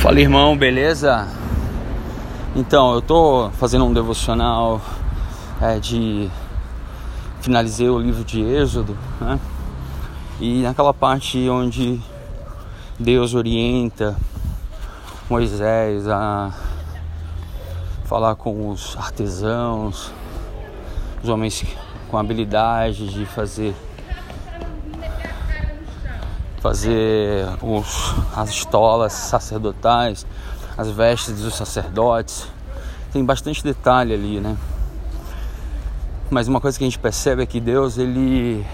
Fala irmão, beleza? Então, eu tô fazendo um devocional é, de. Finalizei o livro de Êxodo, né? E naquela parte onde Deus orienta Moisés a falar com os artesãos, os homens com habilidade de fazer fazer os, as estolas sacerdotais, as vestes dos sacerdotes. Tem bastante detalhe ali, né? Mas uma coisa que a gente percebe é que Deus, ele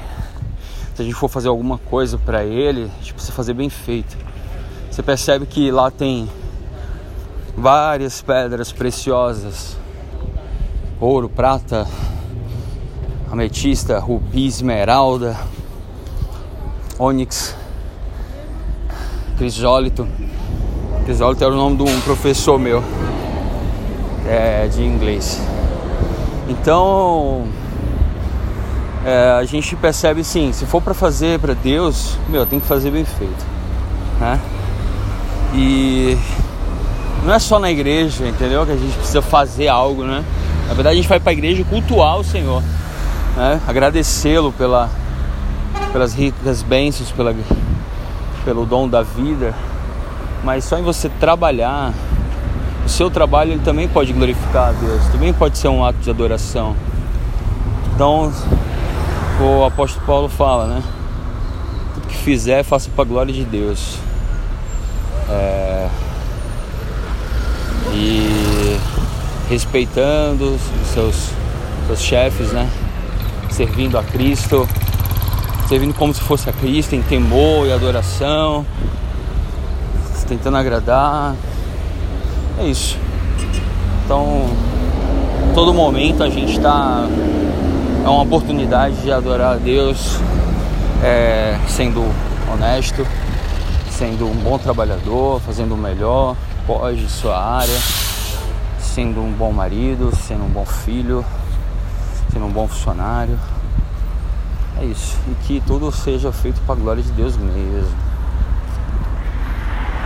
se a gente for fazer alguma coisa para ele, a gente precisa fazer bem feito. Você percebe que lá tem várias pedras preciosas: ouro, prata, ametista, rubi, esmeralda, ônix, crisólito. Crisólito era o nome de um professor meu é, de inglês. Então é, a gente percebe sim, se for para fazer para Deus, meu, tem que fazer bem feito, né? E não é só na igreja, entendeu? Que a gente precisa fazer algo, né? Na verdade a gente vai para a igreja cultuar o Senhor, né? Agradecê-lo pela pelas ricas bênçãos, pela pelo dom da vida, mas só em você trabalhar, o seu trabalho ele também pode glorificar a Deus, também pode ser um ato de adoração. Então, o apóstolo Paulo fala, né? Tudo que fizer, faça para a glória de Deus. É... E respeitando os seus, seus chefes, né? Servindo a Cristo servindo como se fosse a Cristo, em temor e adoração, tentando agradar. É isso. Então, todo momento a gente está. É uma oportunidade de adorar a Deus, é, sendo honesto, sendo um bom trabalhador, fazendo o melhor, pode sua área, sendo um bom marido, sendo um bom filho, sendo um bom funcionário. É isso. E que tudo seja feito para a glória de Deus mesmo.